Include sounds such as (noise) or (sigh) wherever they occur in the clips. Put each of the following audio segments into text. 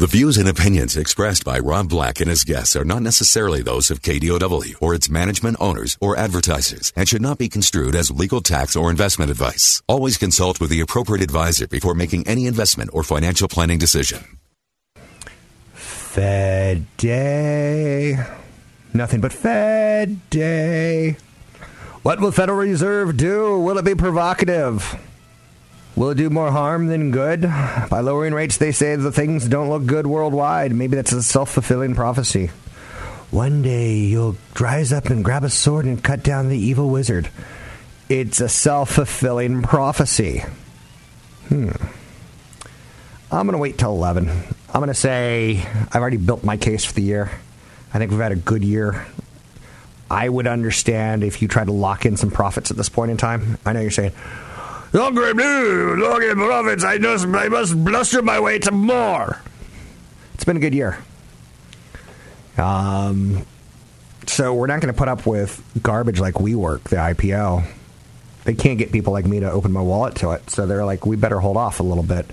The views and opinions expressed by Rob Black and his guests are not necessarily those of KDOW or its management owners or advertisers and should not be construed as legal tax or investment advice. Always consult with the appropriate advisor before making any investment or financial planning decision. Fed Day. Nothing but Fed Day. What will Federal Reserve do? Will it be provocative? Will it do more harm than good? By lowering rates, they say the things don't look good worldwide. Maybe that's a self fulfilling prophecy. One day you'll rise up and grab a sword and cut down the evil wizard. It's a self fulfilling prophecy. Hmm. I'm going to wait till 11. I'm going to say I've already built my case for the year. I think we've had a good year. I would understand if you try to lock in some profits at this point in time. I know you're saying, "Long great blue, in profits. I just I must bluster my way to more." It's been a good year. Um, so we're not going to put up with garbage like WeWork, the IPO. They can't get people like me to open my wallet to it, so they're like, "We better hold off a little bit."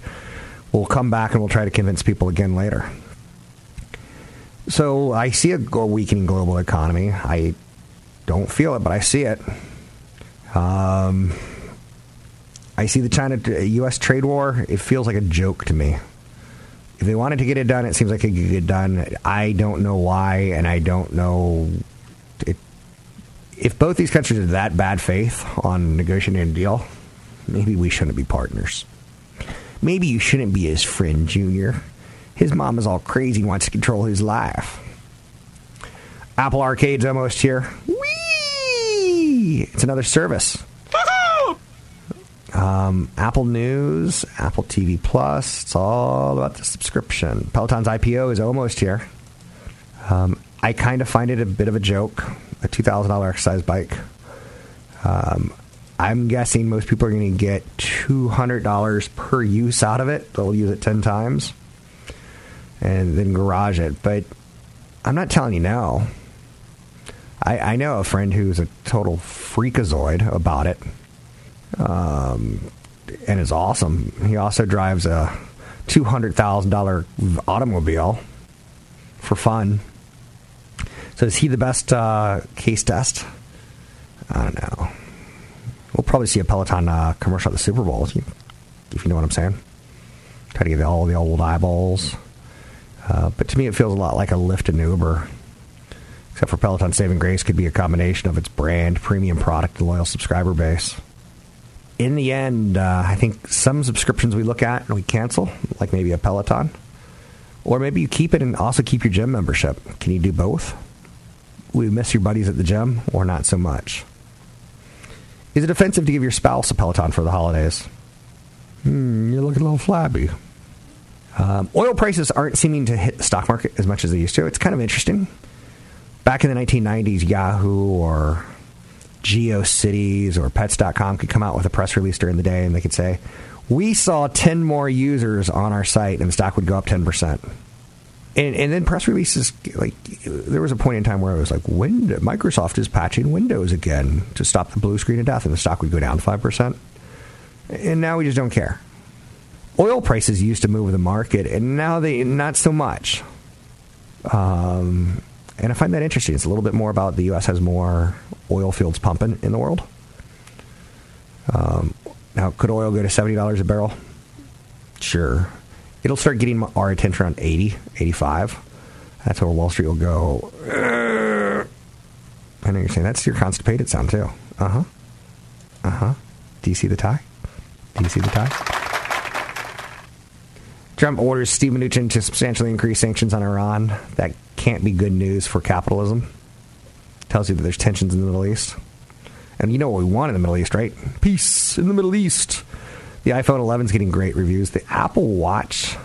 We'll come back and we'll try to convince people again later. So I see a weakening global economy. I don't feel it, but I see it. Um, I see the China uh, U.S. trade war. It feels like a joke to me. If they wanted to get it done, it seems like it could get done. I don't know why, and I don't know it, if both these countries are that bad faith on negotiating a deal. Maybe we shouldn't be partners. Maybe you shouldn't be his friend, Junior. His mom is all crazy and wants to control his life. Apple Arcade's almost here. Whee! It's another service. Um, Apple News, Apple TV Plus. It's all about the subscription. Peloton's IPO is almost here. Um, I kind of find it a bit of a joke. A two thousand dollar exercise bike. Um, I'm guessing most people are going to get two hundred dollars per use out of it. They'll use it ten times, and then garage it. But I'm not telling you now. I, I know a friend who's a total freakazoid about it um, and is awesome. He also drives a two hundred thousand dollar automobile for fun. So is he the best uh, case test? I don't know. We'll probably see a Peloton uh, commercial at the Super Bowl, if you, if you know what I'm saying. Try to get all the old eyeballs. Uh, but to me, it feels a lot like a Lyft and Uber. Except for Peloton Saving Grace could be a combination of its brand, premium product, and loyal subscriber base in the end, uh, I think some subscriptions we look at and we cancel, like maybe a Peloton, or maybe you keep it and also keep your gym membership. Can you do both? You miss your buddies at the gym or not so much? Is it offensive to give your spouse a Peloton for the holidays? Hmm, you're looking a little flabby. Um, oil prices aren't seeming to hit the stock market as much as they used to. It's kind of interesting. Back in the 1990s, Yahoo or GeoCities or Pets.com could come out with a press release during the day and they could say, We saw 10 more users on our site and the stock would go up 10%. And, and then press releases, like, there was a point in time where I was like, Windows, Microsoft is patching Windows again to stop the blue screen of death, and the stock would go down 5%. And now we just don't care. Oil prices used to move the market, and now they not so much. Um, and I find that interesting. It's a little bit more about the U.S. has more oil fields pumping in the world. Um, now, could oil go to $70 a barrel? Sure. It'll start getting our attention around 80, 85. That's where Wall Street will go. I know you're saying that's your constipated sound, too. Uh huh. Uh huh. Do you see the tie? Do you see the tie? Trump orders Steve Mnuchin to substantially increase sanctions on Iran. That can't be good news for capitalism. Tells you that there's tensions in the Middle East. And you know what we want in the Middle East, right? Peace in the Middle East. The iPhone 11 is getting great reviews. The Apple Watch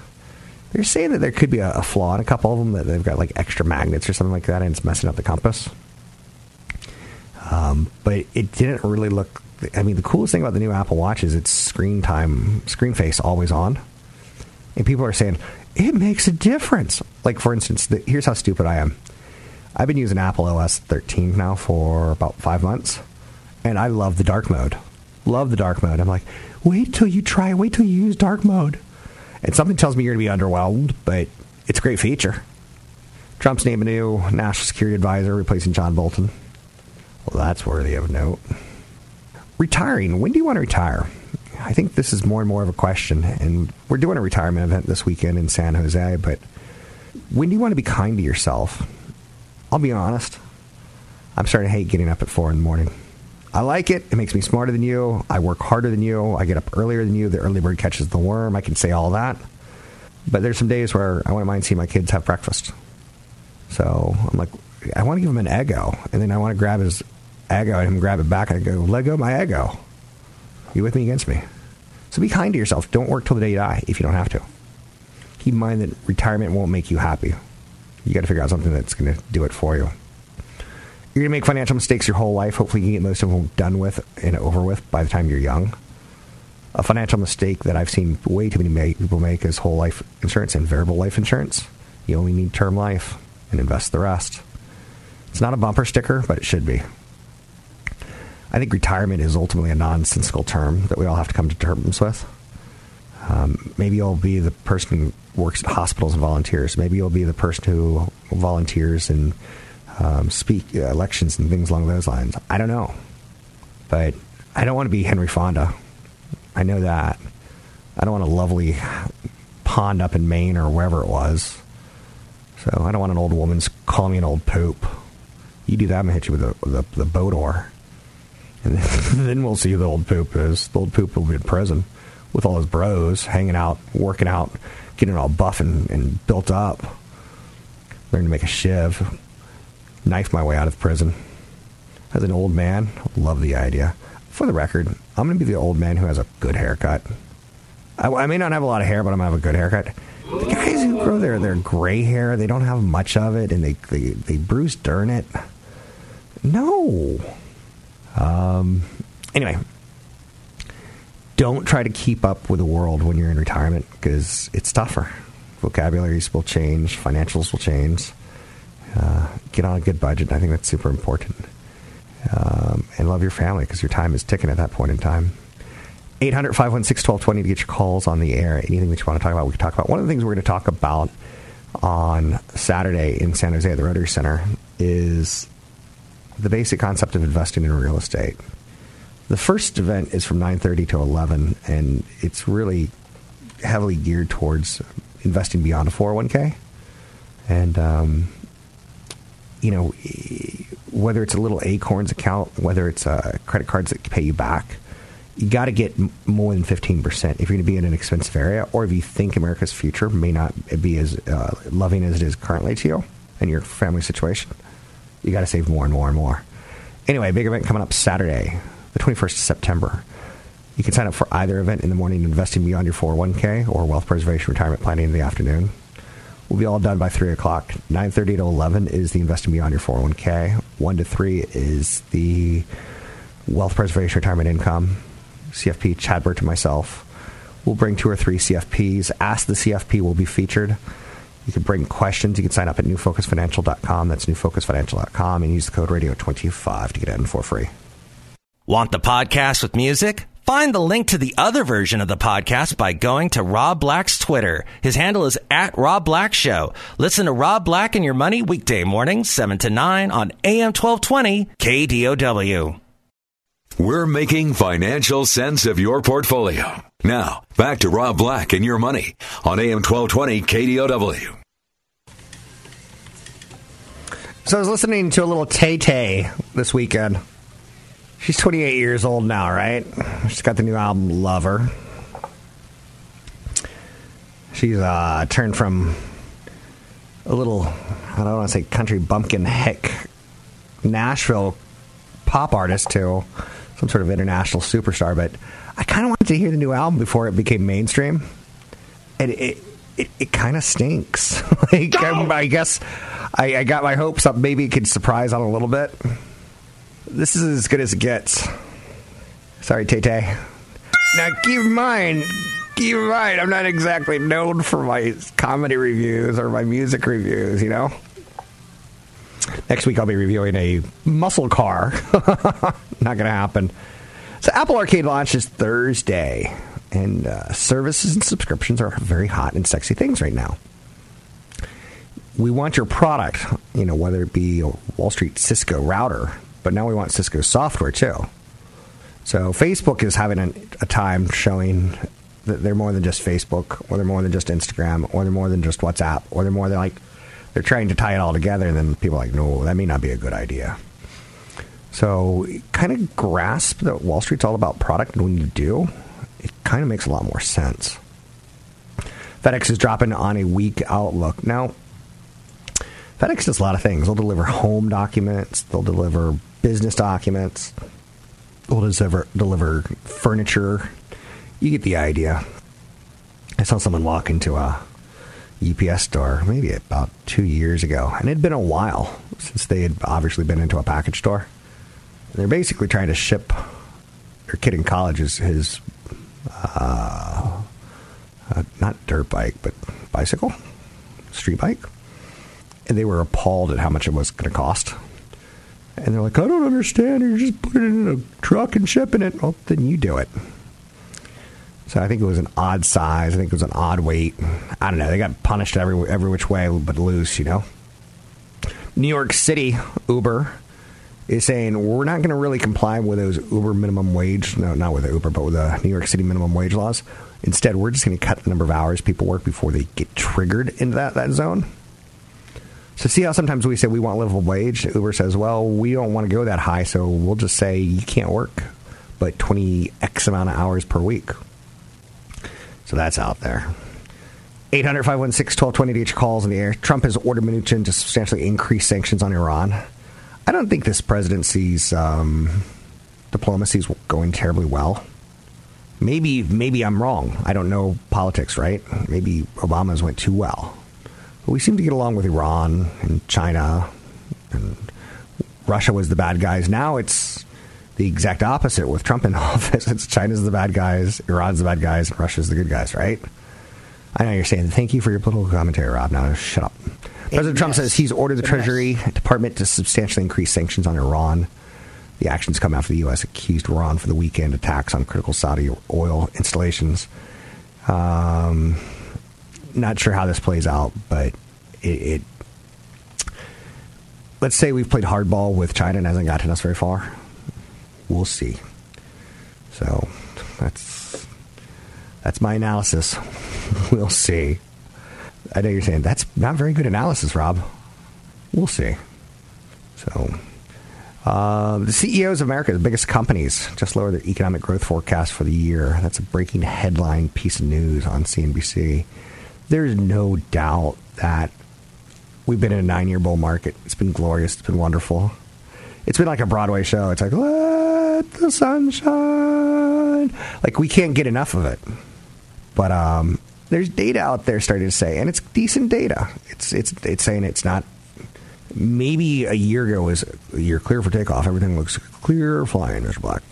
They're saying that there could be a, a flaw in a couple of them that they've got like extra magnets or something like that, and it's messing up the compass. Um, but it didn't really look. I mean, the coolest thing about the new Apple Watch is its screen time, screen face always on, and people are saying it makes a difference. Like for instance, the, here's how stupid I am. I've been using Apple OS 13 now for about five months, and I love the dark mode. Love the dark mode. I'm like, wait till you try. Wait till you use dark mode. And something tells me you're going to be underwhelmed, but it's a great feature. Trump's named a new national security advisor, replacing John Bolton. Well, that's worthy of note. Retiring. When do you want to retire? I think this is more and more of a question, and we're doing a retirement event this weekend in San Jose, but when do you want to be kind to yourself? I'll be honest. I'm starting to hate getting up at 4 in the morning. I like it. It makes me smarter than you. I work harder than you. I get up earlier than you. The early bird catches the worm. I can say all that. But there's some days where I wouldn't mind seeing my kids have breakfast. So I'm like, I want to give him an ego, And then I want to grab his ego and him grab it back. And I go, let go my Eggo. You with me against me? So be kind to yourself. Don't work till the day you die if you don't have to. Keep in mind that retirement won't make you happy. You got to figure out something that's going to do it for you. You're going to make financial mistakes your whole life. Hopefully, you can get most of them done with and over with by the time you're young. A financial mistake that I've seen way too many people make is whole life insurance and variable life insurance. You only need term life and invest the rest. It's not a bumper sticker, but it should be. I think retirement is ultimately a nonsensical term that we all have to come to terms with. Um, maybe you'll be the person who works at hospitals and volunteers. Maybe you'll be the person who volunteers and um, speak uh, elections and things along those lines. I don't know, but I don't want to be Henry Fonda. I know that. I don't want a lovely pond up in Maine or wherever it was. So I don't want an old woman call me an old poop. You do that, I'm gonna hit you with the the, the boat oar, and (laughs) then, we'll see who the old poop is. The old poop will be in prison with all his bros, hanging out, working out, getting all buff and, and built up. Learn to make a shiv knife my way out of prison. As an old man, love the idea. For the record, I'm going to be the old man who has a good haircut. I, I may not have a lot of hair, but I'm going to have a good haircut. The guys who grow their, their gray hair, they don't have much of it, and they, they, they Bruce Dern it. No. Um, anyway, don't try to keep up with the world when you're in retirement because it's tougher. Vocabularies will change, financials will change. Uh, get on a good budget. I think that's super important. Um, and love your family because your time is ticking at that point in time. 800 516 1220 to get your calls on the air. Anything that you want to talk about, we can talk about. One of the things we're going to talk about on Saturday in San Jose at the Rotary Center is the basic concept of investing in real estate. The first event is from 9:30 to 11 and it's really heavily geared towards investing beyond a 401k. And um, you know, whether it's a little Acorns account, whether it's uh, credit cards that pay you back, you got to get more than 15% if you're going to be in an expensive area or if you think America's future may not be as uh, loving as it is currently to you and your family situation. You got to save more and more and more. Anyway, big event coming up Saturday, the 21st of September. You can sign up for either event in the morning, investing beyond your 401k or wealth preservation retirement planning in the afternoon. We'll be all done by 3 o'clock. 9.30 to 11 is the Investing Beyond Your 401k. 1 to 3 is the Wealth Preservation Retirement Income. CFP, Chad Burt, and myself. We'll bring two or three CFPs. Ask the CFP will be featured. You can bring questions. You can sign up at newfocusfinancial.com. That's newfocusfinancial.com and use the code radio25 to get in for free. Want the podcast with music? Find the link to the other version of the podcast by going to Rob Black's Twitter. His handle is at Rob Black Show. Listen to Rob Black and Your Money weekday mornings, 7 to 9 on AM 1220 KDOW. We're making financial sense of your portfolio. Now, back to Rob Black and Your Money on AM 1220 KDOW. So I was listening to a little Tay Tay this weekend. She's 28 years old now, right? She's got the new album Lover. She's uh, turned from a little, I don't want to say country bumpkin hick Nashville pop artist to some sort of international superstar. But I kind of wanted to hear the new album before it became mainstream. And it, it, it kind of stinks. (laughs) like, I, I guess I, I got my hopes up. Maybe it could surprise on a little bit. This is as good as it gets. Sorry, Tay Tay. Now, keep in mind, keep in mind, I'm not exactly known for my comedy reviews or my music reviews, you know? Next week, I'll be reviewing a muscle car. (laughs) not going to happen. So, Apple Arcade launches Thursday, and uh, services and subscriptions are very hot and sexy things right now. We want your product, you know, whether it be a Wall Street Cisco router, but now we want Cisco software too. So, Facebook is having a, time showing that they're more than just Facebook, or they're more than just Instagram, or they're more than just WhatsApp, or they're more than like they're trying to tie it all together, and then people are like, no, that may not be a good idea. So, kind of grasp that Wall Street's all about product, and when you do, it kind of makes a lot more sense. FedEx is dropping on a weak outlook. Now, FedEx does a lot of things. They'll deliver home documents, they'll deliver business documents, they'll deliver, deliver furniture. You get the idea. I saw someone walk into a UPS store maybe about two years ago, and it had been a while since they had obviously been into a package store. They're basically trying to ship their kid in college his, uh, uh, not dirt bike, but bicycle, street bike. And they were appalled at how much it was going to cost. And they're like, I don't understand. You're just putting it in a truck and shipping it. Well, then you do it. So I think it was an odd size. I think it was an odd weight. I don't know. They got punished every every which way but loose, you know. New York City Uber is saying we're not going to really comply with those Uber minimum wage, no, not with Uber, but with the New York City minimum wage laws. Instead, we're just going to cut the number of hours people work before they get triggered into that, that zone. So see how sometimes we say we want livable wage. Uber says, well, we don't want to go that high, so we'll just say you can't work, but 20 X amount of hours per week. So that's out there. 800 516 1220 to get your calls in the air. Trump has ordered Mnuchin to substantially increase sanctions on Iran. I don't think this presidency's um, diplomacy is going terribly well. Maybe, maybe I'm wrong. I don't know politics, right? Maybe Obama's went too well. But we seem to get along with Iran and China, and Russia was the bad guys. Now it's the exact opposite with Trump in (laughs) office. It's China's the bad guys, Iran's the bad guys, and Russia's the good guys, right? I know you're saying thank you for your political commentary, Rob. Now shut up. President Trump says he's ordered the Treasury Department to substantially increase sanctions on Iran. The actions come after the U.S. accused Iran for the weekend attacks on critical Saudi oil installations. Um, not sure how this plays out, but it, it. Let's say we've played hardball with China and hasn't gotten us very far. We'll see. So that's that's my analysis. (laughs) we'll see. I know you're saying that's not very good analysis, Rob. We'll see. So, uh, the CEOs of America, the biggest companies, just lowered their economic growth forecast for the year. That's a breaking headline piece of news on CNBC. There's no doubt that we've been in a nine year bull market. It's been glorious. It's been wonderful. It's been like a Broadway show. It's like, let the sunshine. Like, we can't get enough of it. But um, there's data out there starting to say, and it's decent data. It's it's it's saying it's not. Maybe a year ago was year clear for takeoff. Everything looks clear flying, Mr. Black.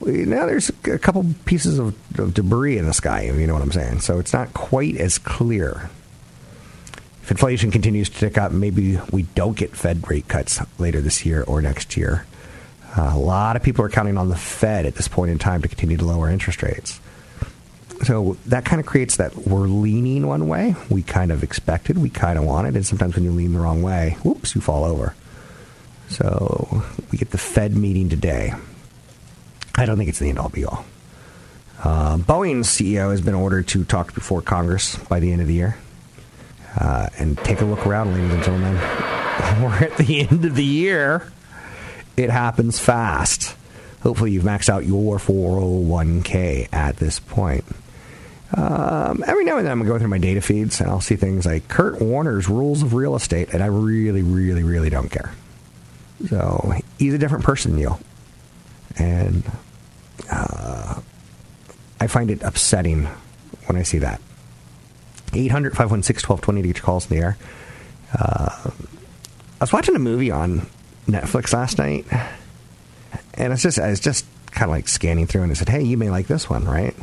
Now there's a couple pieces of, of debris in the sky. You know what I'm saying? So it's not quite as clear. If inflation continues to tick up, maybe we don't get Fed rate cuts later this year or next year. Uh, a lot of people are counting on the Fed at this point in time to continue to lower interest rates. So that kind of creates that we're leaning one way. We kind of expected, we kind of wanted, and sometimes when you lean the wrong way, whoops, you fall over. So we get the Fed meeting today. I don't think it's the end all be all. Uh, Boeing's CEO has been ordered to talk before Congress by the end of the year. Uh, and take a look around, ladies and gentlemen. (laughs) We're at the end of the year. It happens fast. Hopefully, you've maxed out your 401k at this point. Um, every now and then I'm going go through my data feeds and I'll see things like Kurt Warner's Rules of Real Estate, and I really, really, really don't care. So he's a different person than you. And uh, I find it upsetting when I see that. 800 516 1220 to get your calls in the air. Uh, I was watching a movie on Netflix last night, and it's just I was just kind of like scanning through, and it said, "Hey, you may like this one, right?"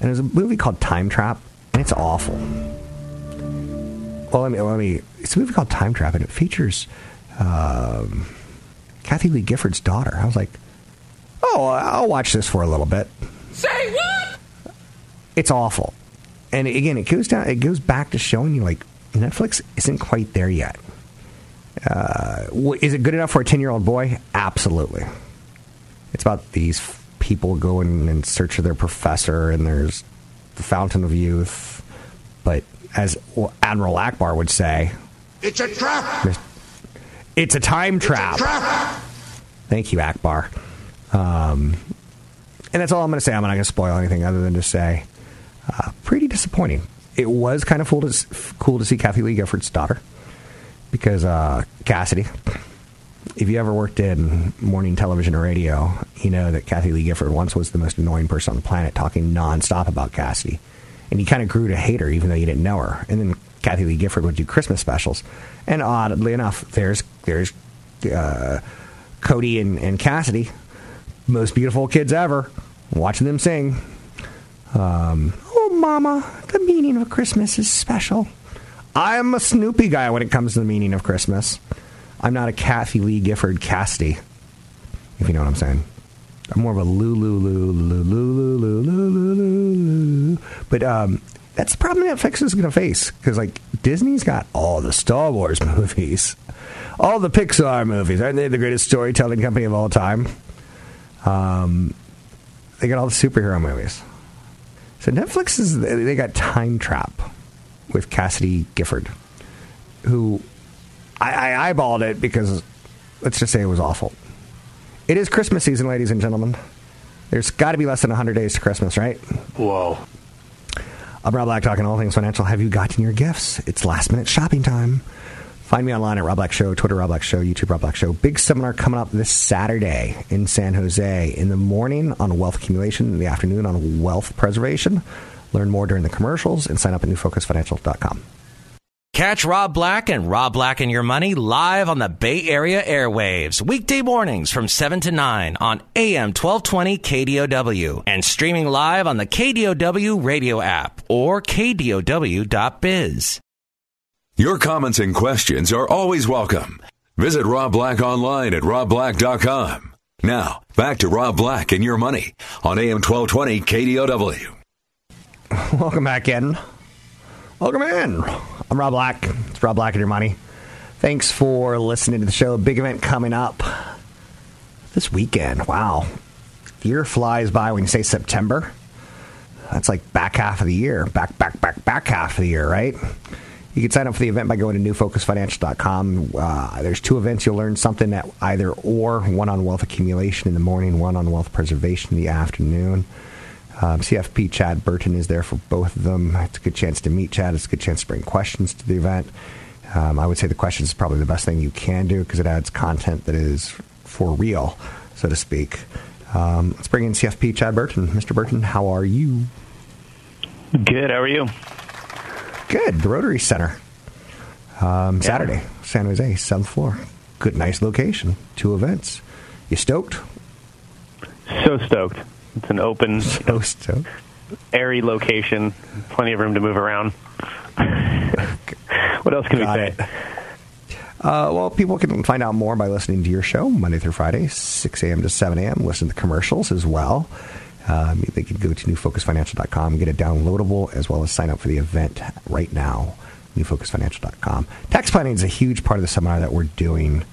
And was a movie called Time Trap, and it's awful. Well, let me, let me. It's a movie called Time Trap, and it features um, Kathie Lee Gifford's daughter. I was like, "Oh, I'll watch this for a little bit." Say what? It's awful, and again, it goes down. It goes back to showing you like Netflix isn't quite there yet. Uh, is it good enough for a ten-year-old boy? Absolutely. It's about these people going in search of their professor, and there's the Fountain of Youth. But as Admiral Ackbar would say, it's a trap. It's a time trap. A trap. Thank you, Ackbar. Um, and that's all I'm going to say. I'm not going to spoil anything other than to say, uh, pretty disappointing. It was kind of cool to, cool to see Kathie Lee Gifford's daughter because uh, Cassidy. If you ever worked in morning television or radio, you know that Kathie Lee Gifford once was the most annoying person on the planet, talking nonstop about Cassidy, and you kind of grew to hate her even though you didn't know her. And then Kathie Lee Gifford would do Christmas specials, and oddly enough, there's there's uh, Cody and, and Cassidy, most beautiful kids ever, watching them sing. Um, oh, Mama, the meaning of Christmas is special. I'm a Snoopy guy when it comes to the meaning of Christmas. I'm not a Kathie Lee Gifford Cassidy, if you know what I'm saying. I'm more of a Lulu, Lulu, Lulu, Lulu, Lulu. But um, that's the problem Netflix is going to face because like Disney's got all the Star Wars movies, all the Pixar movies. Aren't they the greatest storytelling company of all time? Um, they got all the superhero movies. So Netflix is they got Time Trap with Cassidy Gifford, who I, I eyeballed it because let's just say it was awful. It is Christmas season, ladies and gentlemen. There's got to be less than 100 days to Christmas, right? Whoa. I'm Rob Black talking all things financial. Have you gotten your gifts? It's last minute shopping time. Find me online at Rob Black Show, Twitter Rob Black Show, YouTube Rob Black Show. Big seminar coming up this Saturday in San Jose. In the morning on wealth accumulation, in the afternoon on wealth preservation. Learn more during the commercials and sign up at newfocusfinancial.com. Catch Rob Black and Rob Black and Your Money live on the Bay Area airwaves, weekday mornings from 7 to 9 on AM 1220 KDOW and streaming live on the KDOW radio app or KDOW.biz. Your comments and questions are always welcome. Visit Rob Black online at robblack.com. Now, back to Rob Black and Your Money on AM 1220 KDOW. (laughs) Welcome back in. Welcome in. I'm Rob Black. It's Rob Black and Your Money. Thanks for listening to the show. Big event coming up this weekend. Wow. Year flies by when you say September. That's like back half of the year. Back, back, back, back half of the year, right? You can sign up for the event by going to newfocusfinancial.com. Uh, there's two events. You'll learn something at either or one on wealth accumulation in the morning, one on wealth preservation in the afternoon. Um, CFP Chad Burton is there for both of them. It's a good chance to meet Chad. It's a good chance to bring questions to the event. Um, I would say the questions is probably the best thing you can do because it adds content that is for real, so to speak. Um, let's bring in CFP Chad Burton. Mr. Burton, how are you? Good. How are you? Good. The Rotary Center. Um. Saturday, San Jose, seventh floor. Good, nice location. Two events. You stoked? So stoked. It's an open, (laughs) so airy location. Plenty of room to move around. (laughs) what else can Got we say? Uh, well, people can find out more by listening to your show Monday through Friday, 6 a.m. to 7 a.m. Listen to the commercials as well. Um, they can go to newfocusfinancial.com and get it downloadable as well as sign up for the event right now. Newfocusfinancial.com. Tax planning is a huge part of the seminar that we're doing.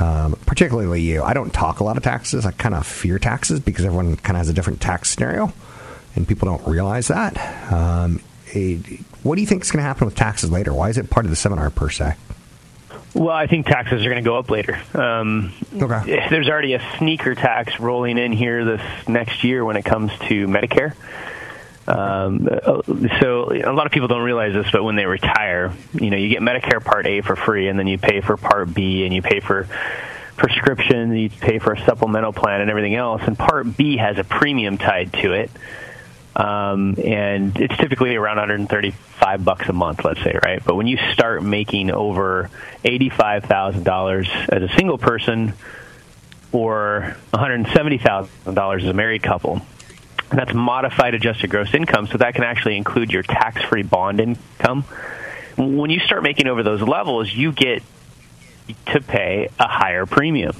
Um, particularly you. I don't talk a lot of taxes. I kind of fear taxes because everyone kind of has a different tax scenario, and people don't realize that. Um, it, what do you think is going to happen with taxes later? Why is it part of the seminar per se? Well, I think taxes are going to go up later. Um, okay. There's already a sneaker tax rolling in here this next year when it comes to Medicare. Um, so a lot of people don't realize this, but when they retire, you know, you get Medicare Part A for free, and then you pay for Part B, and you pay for prescription, you pay for a supplemental plan, and everything else. And Part B has a premium tied to it. Um, and it's typically around 135 bucks a month, let's say, right? But when you start making over $85,000 as a single person or $170,000 as a married couple, that's modified adjusted gross income, so that can actually include your tax-free bond income. When you start making over those levels, you get to pay a higher premium.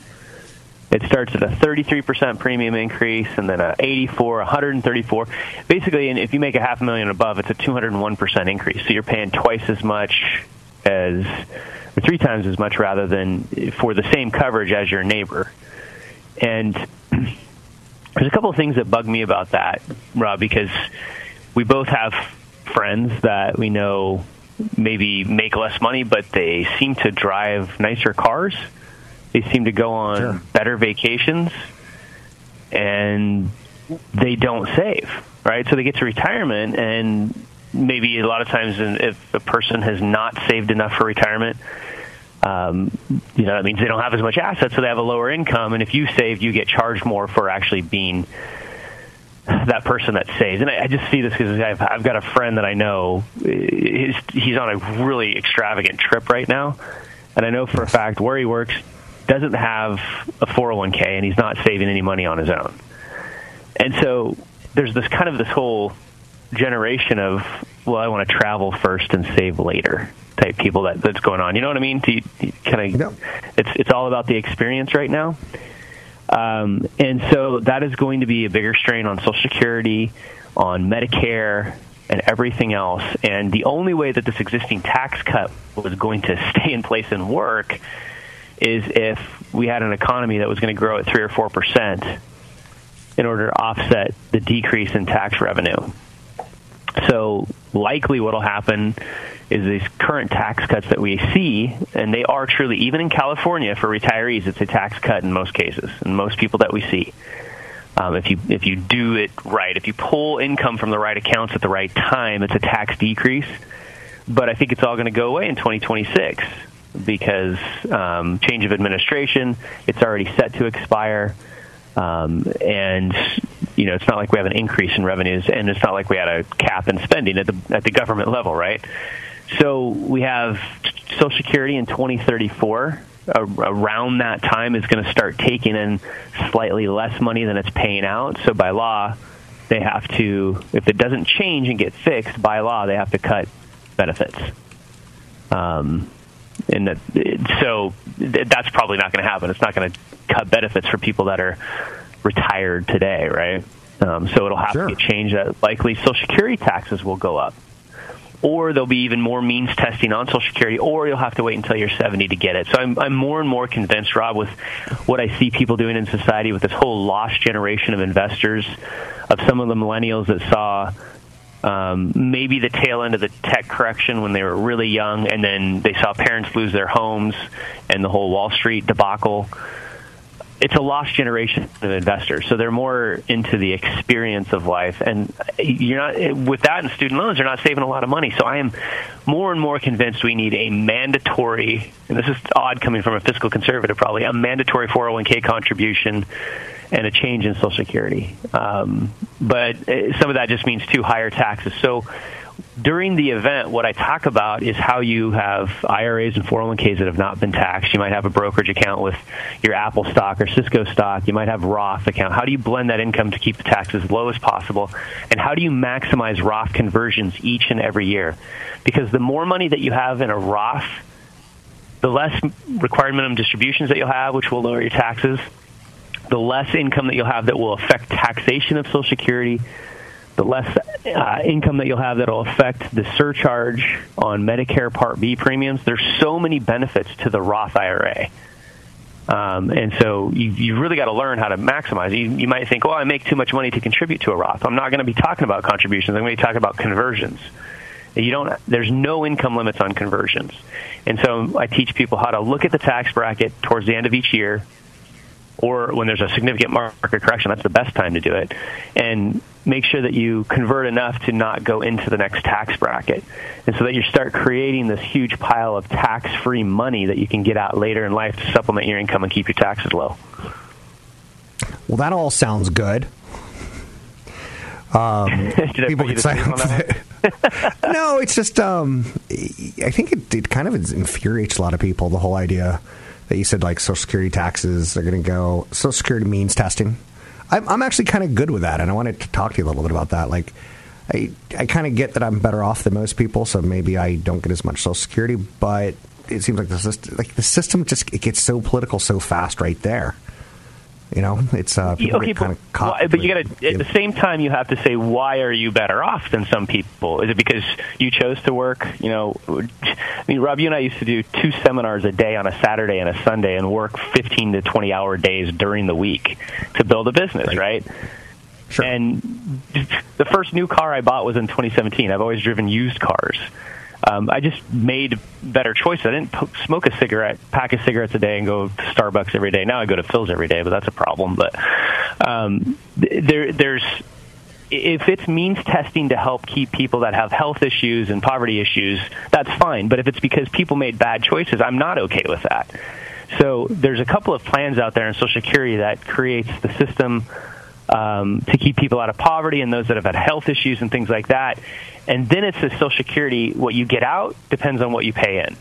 It starts at a 33% premium increase and then a 84, 134. Basically, if you make a half million above, it's a 201% increase. So you're paying twice as much as, or three times as much rather than for the same coverage as your neighbor. And there's a couple of things that bug me about that, Rob, because we both have friends that we know maybe make less money, but they seem to drive nicer cars they seem to go on sure. better vacations, and they don't save, right? So they get to retirement, and maybe a lot of times, if a person has not saved enough for retirement, um, you know that means they don't have as much assets, so they have a lower income. And if you save, you get charged more for actually being that person that saves. And I, I just see this because I've, I've got a friend that I know. He's, he's on a really extravagant trip right now, and I know for a fact where he works, doesn't have a 401k and he's not saving any money on his own. And so there's this kind of this whole generation of, well, I want to travel first and save later type people that that's going on. You know what I mean? To, kind of, it's it's all about the experience right now. Um, and so that is going to be a bigger strain on Social Security, on Medicare, and everything else. And the only way that this existing tax cut was going to (laughs) stay in place and work is if we had an economy that was going to grow at 3 or 4% in order to offset the decrease in tax revenue. So, likely what will happen is these current tax cuts that we see, and they are truly, even in California for retirees, it's a tax cut in most cases, and most people that we see. Um, if you if you do it right, if you pull income from the right accounts at the right time, it's a tax decrease. But I think it's all going to go away in 2026 because um, change of administration, it's already set to expire. Um, and you know, it's not like we have an increase in revenues, and it's not like we had a cap in spending at the at the government level, right? So we have Social Security in 2034. around that time is going to start taking in slightly less money than it's paying out. So by law, they have to, if it doesn't change and get fixed by law, they have to cut benefits. Um, and that, so that's probably not going to happen. It's not going to cut benefits for people that are retired today, right? Um, so it'll have sure. to get changed. That likely Social Security taxes will go up, or there'll be even more means testing on Social Security, or you'll have to wait until you're 70 to get it. So I'm, I'm more and more convinced, Rob, with what I see people doing in society with this whole lost generation of investors, of some of the millennials that saw um, maybe the tail end of the tech correction when they were really young, and then they saw parents lose their homes and the whole Wall Street debacle. It's a lost generation of investors, so they're more into the experience of life. And you're not with that and student loans, you're not saving a lot of money. So I am more and more convinced we need a mandatory, and this is odd coming from a fiscal conservative, probably a mandatory 401k contribution and a change in Social Security. Um, but uh, some of that just means too higher taxes. So during the event, what I talk about is how you have IRAs and 401ks that have not been taxed. You might have a brokerage account with your Apple stock or Cisco stock. You might have Roth account. How do you blend that income to keep the tax as low as possible? And how do you maximize Roth conversions each and every year? Because the more money that you have in a Roth, the less required minimum distributions that you'll have, which will lower your taxes, the less income that you'll have that will affect taxation of Social Security, the less uh, income that you'll have that will affect the surcharge on Medicare Part B premiums. There's so many benefits to the Roth IRA. Um, and so you, you've really got to learn how to maximize. You, you might think, well, I make too much money to contribute to a Roth. I'm not going to be talking about contributions. I'm going to be talking about conversions. You don't. There's no income limits on conversions, and so I teach people how to look at the tax bracket towards the end of each year, or when there's a significant market correction, that's the best time to do it. And make sure that you convert enough to not go into the next tax bracket. And so that you start creating this huge pile of tax free money that you can get out later in life to supplement your income and keep your taxes low. Well, that all sounds good. Um, (laughs) people can sign up no, it's just um, I think it, it kind of infuriates a lot of people. The whole idea that you said like Social Security taxes are going to go. Social Security means testing. I'm, I'm actually kind of good with that, and I wanted to talk to you a little bit about that. Like, I I kind of get that I'm better off than most people, so maybe I don't get as much Social Security, but it seems like the system, like the system just it gets so political so fast right there. You know, it's uh, okay, kind of but, but you got to at the same time you have to say why are you better off than some people? Is it because you chose to work? You know, I mean, Rob, you and I used to do two seminars a day on a Saturday and a Sunday, and work fifteen to twenty hour days during the week to build a business, right? right? Sure. And the first new car I bought was in 2017. I've always driven used cars um, I just made better choices. I didn't po- smoke a cigarette, pack of cigarettes a day, and go to Starbucks every day. Now I go to Philz every day, but that's a problem. But um, there, there's if it's means testing to help keep people that have health issues and poverty issues, that's fine. But if it's because people made bad choices, I'm not okay with that. So there's a couple of plans out there in Social Security that creates the system um, to keep people out of poverty and those that have had health issues and things like that. And then it's the Social Security. What you get out depends on what you pay in.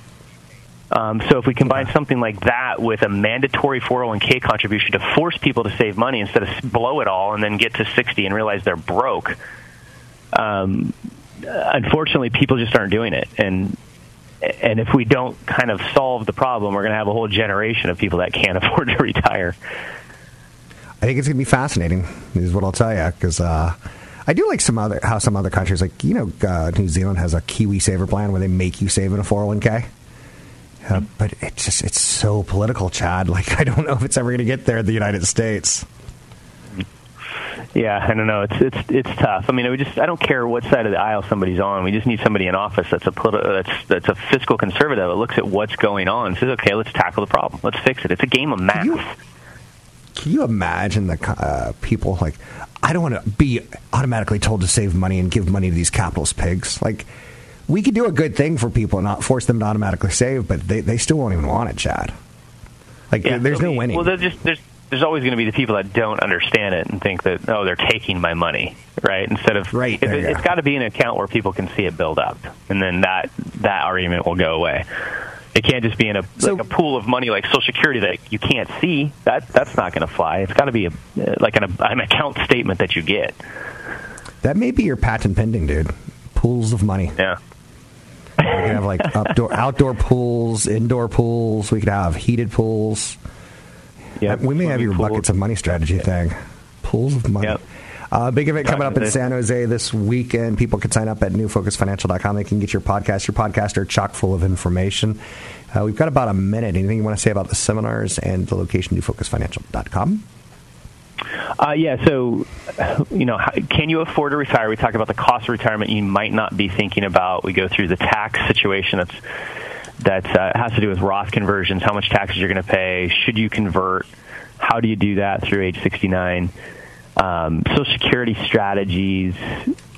Um, so if we combine something like that with a mandatory 401k contribution to force people to save money instead of blow it all and then get to 60 and realize they're broke, um, unfortunately, people just aren't doing it. And and if we don't kind of solve the problem, we're going to have a whole generation of people that can't (laughs) afford to retire. I think it's going to be fascinating. Is what I'll tell you because uh, I do like some other how some other countries like you know uh, New Zealand has a KiwiSaver plan where they make you save in a 401k. Uh, but it's just it's so political, Chad. (laughs) Like I don't know if it's ever going to get there in the United States. Yeah, I don't know. It's it's it's tough. I mean, we just I don't care what side of the aisle somebody's on. We just need somebody in office that's a politi- that's that's a fiscal conservative that looks at what's going on and says, okay, let's tackle the problem. Let's fix it. It's a game of math. You, can you imagine the uh, people like I don't want to be automatically told to save money and give money to these capitalist pigs. Like we could do a good thing for people and not force them to automatically save, but they, they still won't even want it, Chad. Like yeah, there's no winning. Well, there's just there's there's always going to be the people that don't understand it and think that oh they're taking my money right instead of right. It, it's got to be an account where people can see it build up, and then that that argument will go away. It can't just be in a so, like a pool of money like Social Security that you can't see. That that's not going to fly. It's got to be a, uh, like an, an account statement that you get. That may be your patent pending, dude. Pools of money. Yeah. We can have like (laughs) outdoor outdoor pools, indoor pools. We could have heated pools. Yeah, we may have your pool. buckets of money strategy yeah. thing. Pools of money. Yep. Uh, big event coming up in San Jose this weekend. People can sign up at newfocusfinancial.com. They can get your podcast. Your podcast are chock full of information. Uh, we've got about a minute. Anything you want to say about the seminars and the location, newfocusfinancial.com? Uh, yeah, so, you know, how, can you afford to retire? We talk about the cost of retirement you might not be thinking about. We go through the tax situation that's that uh, has to do with Roth conversions, how much taxes you're going to pay, should you convert, how do you do that through age 69? Um, Social Security strategies,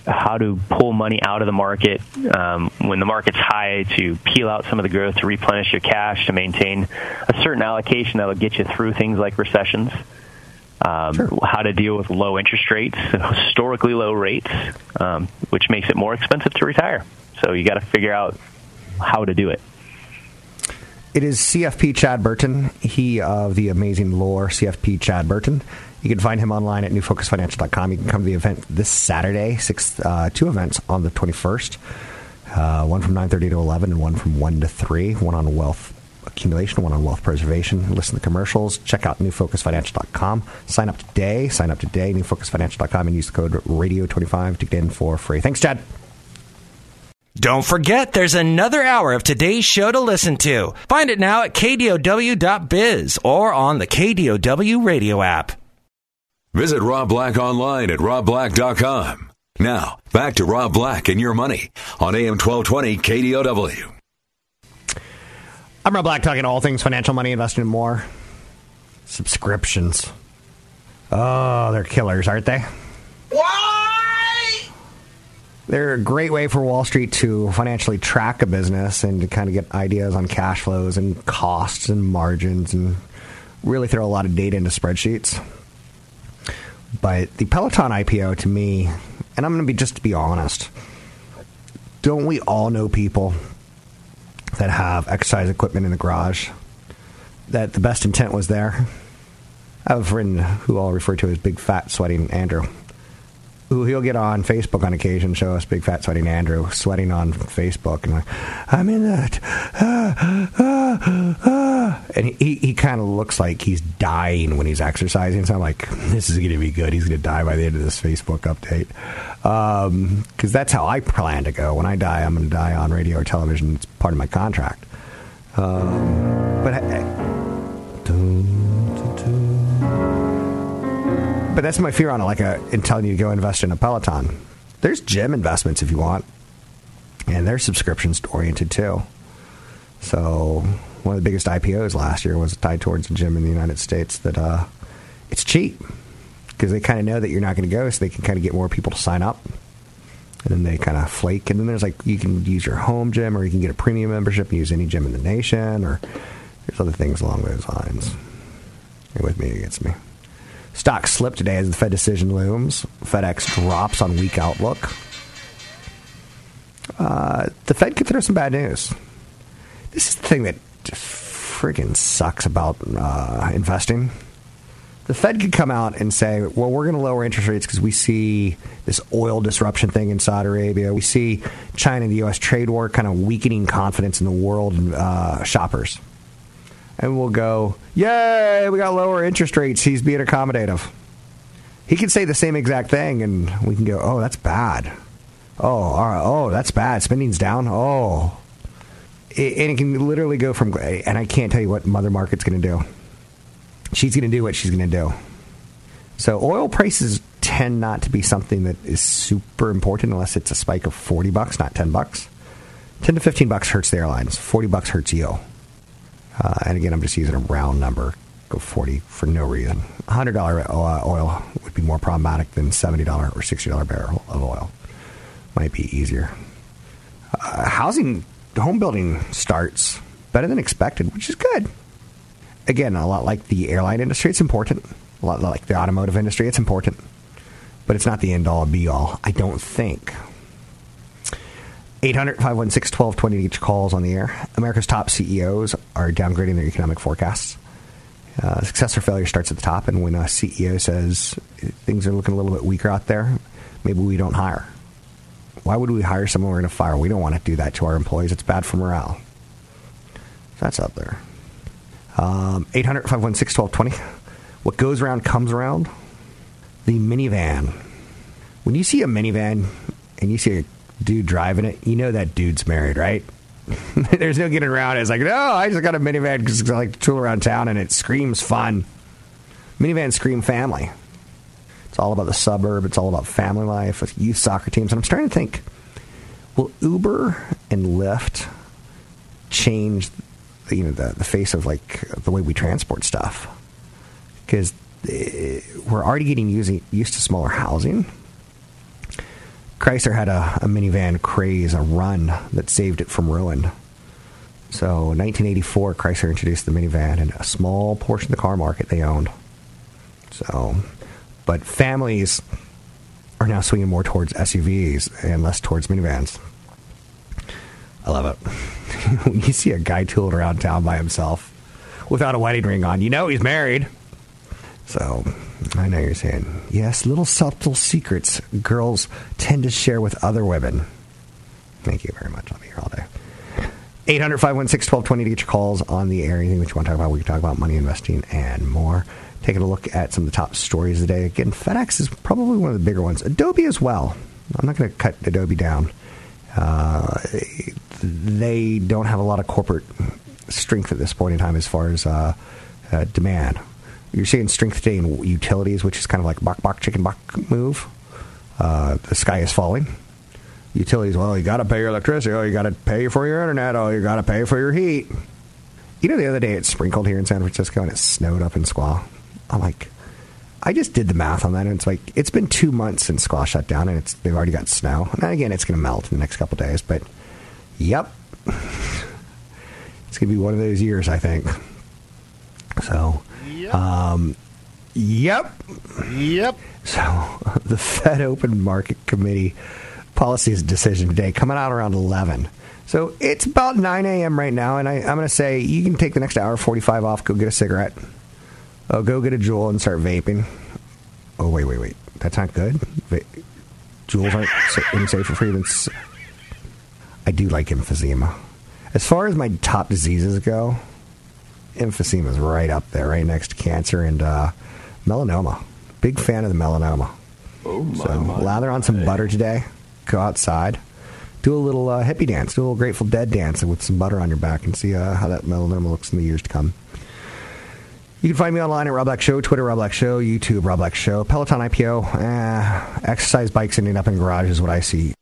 how to pull money out of the market um, when the market's high to peel out some of the growth to replenish your cash to maintain a certain allocation that will get you through things like recessions. Um, sure. How to deal with low interest rates, historically low rates, um, which makes it more expensive to retire. So you got to figure out how to do it. It is CFP Chad Burton, he of the amazing lore, CFP Chad Burton. You can find him online at newfocusfinancial.com. You can come to the event this Saturday, six, uh, two events on the 21st, uh, one from 9.30 to 11 and one from 1 to 3, one on wealth accumulation, one on wealth preservation. Listen to the commercials. Check out newfocusfinancial.com. Sign up today. Sign up today, newfocusfinancial.com, and use the code radio25 to get in for free. Thanks, Chad. Don't forget, there's another hour of today's show to listen to. Find it now at kdow.biz or on the KDOW radio app. Visit Rob Black online at robblack.com. Now, back to Rob Black and your money on AM 1220 KDOW. I'm Rob Black talking all things financial, money, investing, and more. Subscriptions. Oh, they're killers, aren't they? Why? They're a great way for Wall Street to financially track a business and to kind of get ideas on cash flows and costs and margins and really throw a lot of data into spreadsheets. But the Peloton IPO to me and I'm going to be just to be honest. Don't we all know people that have exercise equipment in the garage that the best intent was there? I have a friend who I'll refer to as Big Fat Sweating Andrew who he'll get on Facebook on occasion, show us big fat sweating Andrew sweating on Facebook, and like, I'm in that, ah. (gasps) and he he kind of looks like he's dying when he's exercising. So I'm like, this is going to be good. He's going to die by the end of this Facebook update, because um, that's how I plan to go. When I die, I'm going to die on radio or television. It's part of my contract. Um, but. but that's my fear on it. Like a, in telling you to go invest in a Peloton. There's gym investments if you want, and they're subscriptions oriented too. So one of the biggest IPOs last year was tied towards a gym in the United States that uh, it's cheap because they kind of know that you're not going to go, so they can kind of get more people to sign up. And then they kind of flake. And then there's like you can use your home gym, or you can get a premium membership and use any gym in the nation, or there's other things along those lines. You're with me against me. Stock slipped today as the Fed decision looms. FedEx drops on weak outlook. Uh, the Fed could throw some bad news. This is the thing that friggin' sucks about uh, investing. The Fed could come out and say, well, we're going to lower interest rates because we see this oil disruption thing in Saudi Arabia. We see China and the U.S. trade war kind of weakening confidence in the world uh, shoppers and we'll go, Yay, we got lower interest rates. He's being accommodative. He can say the same exact thing, and we can go, Oh, that's bad. Oh, all right. Oh, that's bad. Spending's down. Oh. It, and it can literally go from, and I can't tell you what Mother Market's going to do. She's going to do what she's going to do. So oil prices tend not to be something that is super important unless it's a spike of 40 bucks, not 10 bucks. 10 to 15 bucks hurts the airlines. 40 bucks hurts you. Uh, and again, I'm just using a round number. Go 40 for no reason. $100 uh, oil would be more problematic than $70 or $60 barrel of oil. Might be easier. Uh, housing, home building starts better than expected, which is good. Again, a lot like the airline industry, it's important. A lot like the automotive industry, it's important. But it's not the end all be all, I don't think. 800 516 1220 each calls on the air. America's top CEOs are downgrading their economic forecasts. Uh, success or failure starts at the top, and when a CEO says things are looking a little bit weaker out there, maybe we don't hire. Why would we hire someone we're going to fire? We don't want to do that to our employees. It's bad for morale. That's out there. Um, 800 516 1220. What goes around comes around. The minivan. When you see a minivan and you see a dude driving it, you know that dude's married, right? (laughs) There's no getting around it. It's like, no, I just got a minivan because I like to tool around town and it screams fun. Minivan scream family. It's all about the suburb. It's all about family life with youth soccer teams. And I'm starting to think, will Uber and Lyft change, you know, the, the face of like the way we transport stuff? Because eh, we're already getting using, used to smaller housing Chrysler had a, a minivan craze, a run that saved it from ruin. So, 1984, Chrysler introduced the minivan, and a small portion of the car market they owned. So, but families are now swinging more towards SUVs and less towards minivans. I love it. when (laughs) you see a guy tooling around town by himself without a wedding ring on, you know he's married. So I know you're saying, yes, little subtle secrets girls tend to share with other women. Thank you very much. I'll be here all day. 800 516 1220 to get your calls on the air. Anything that you want to talk about, we can talk about money investing and more. Taking a look at some of the top stories of the day. Again, FedEx is probably one of the bigger ones. Adobe as well. I'm not going to cut Adobe down. Uh, they don't have a lot of corporate strength at this point in time as far as uh, uh, demand you're seeing strength today in utilities, which is kind of like bok bok chicken bok move. Uh, the sky is falling. Utilities, well, you got to pay your electricity. Oh, you got to pay for your internet. Oh, you got to pay for your heat. You know, the other day it sprinkled here in San Francisco and it snowed up in Squaw. I'm like, I just did the math on that, and it's like it's been two months since squash shut down, and it's they've already got snow. And again, it's going to melt in the next couple days, but yep, (laughs) it's going to be one of those years, I think. So um, Yep. Yep. So (laughs) the Fed Open Market Committee policies decision today coming out around 11. So it's about 9 a.m. right now, and I, am going to say you can take the next hour 45 off, go get a cigarette, oh, go get a Juul and start vaping. Oh, wait, wait, wait. That's not good. Va- Juuls aren't any safer for you than. I do like emphysema. As far as my top diseases go, emphysema is right up there, right next to cancer and uh, melanoma. Big fan of the melanoma. Oh my, so my, lather on some my. butter today. Go outside. Do a little uh, hippie dance. Do a little Grateful Dead dance with some butter on your back and see uh, how that melanoma looks in the years to come. You can find me online at Rob Black Show, Twitter Rob Black Show, YouTube Rob Black Show, Peloton IPO. Eh, exercise bikes ending up in garages, is what I see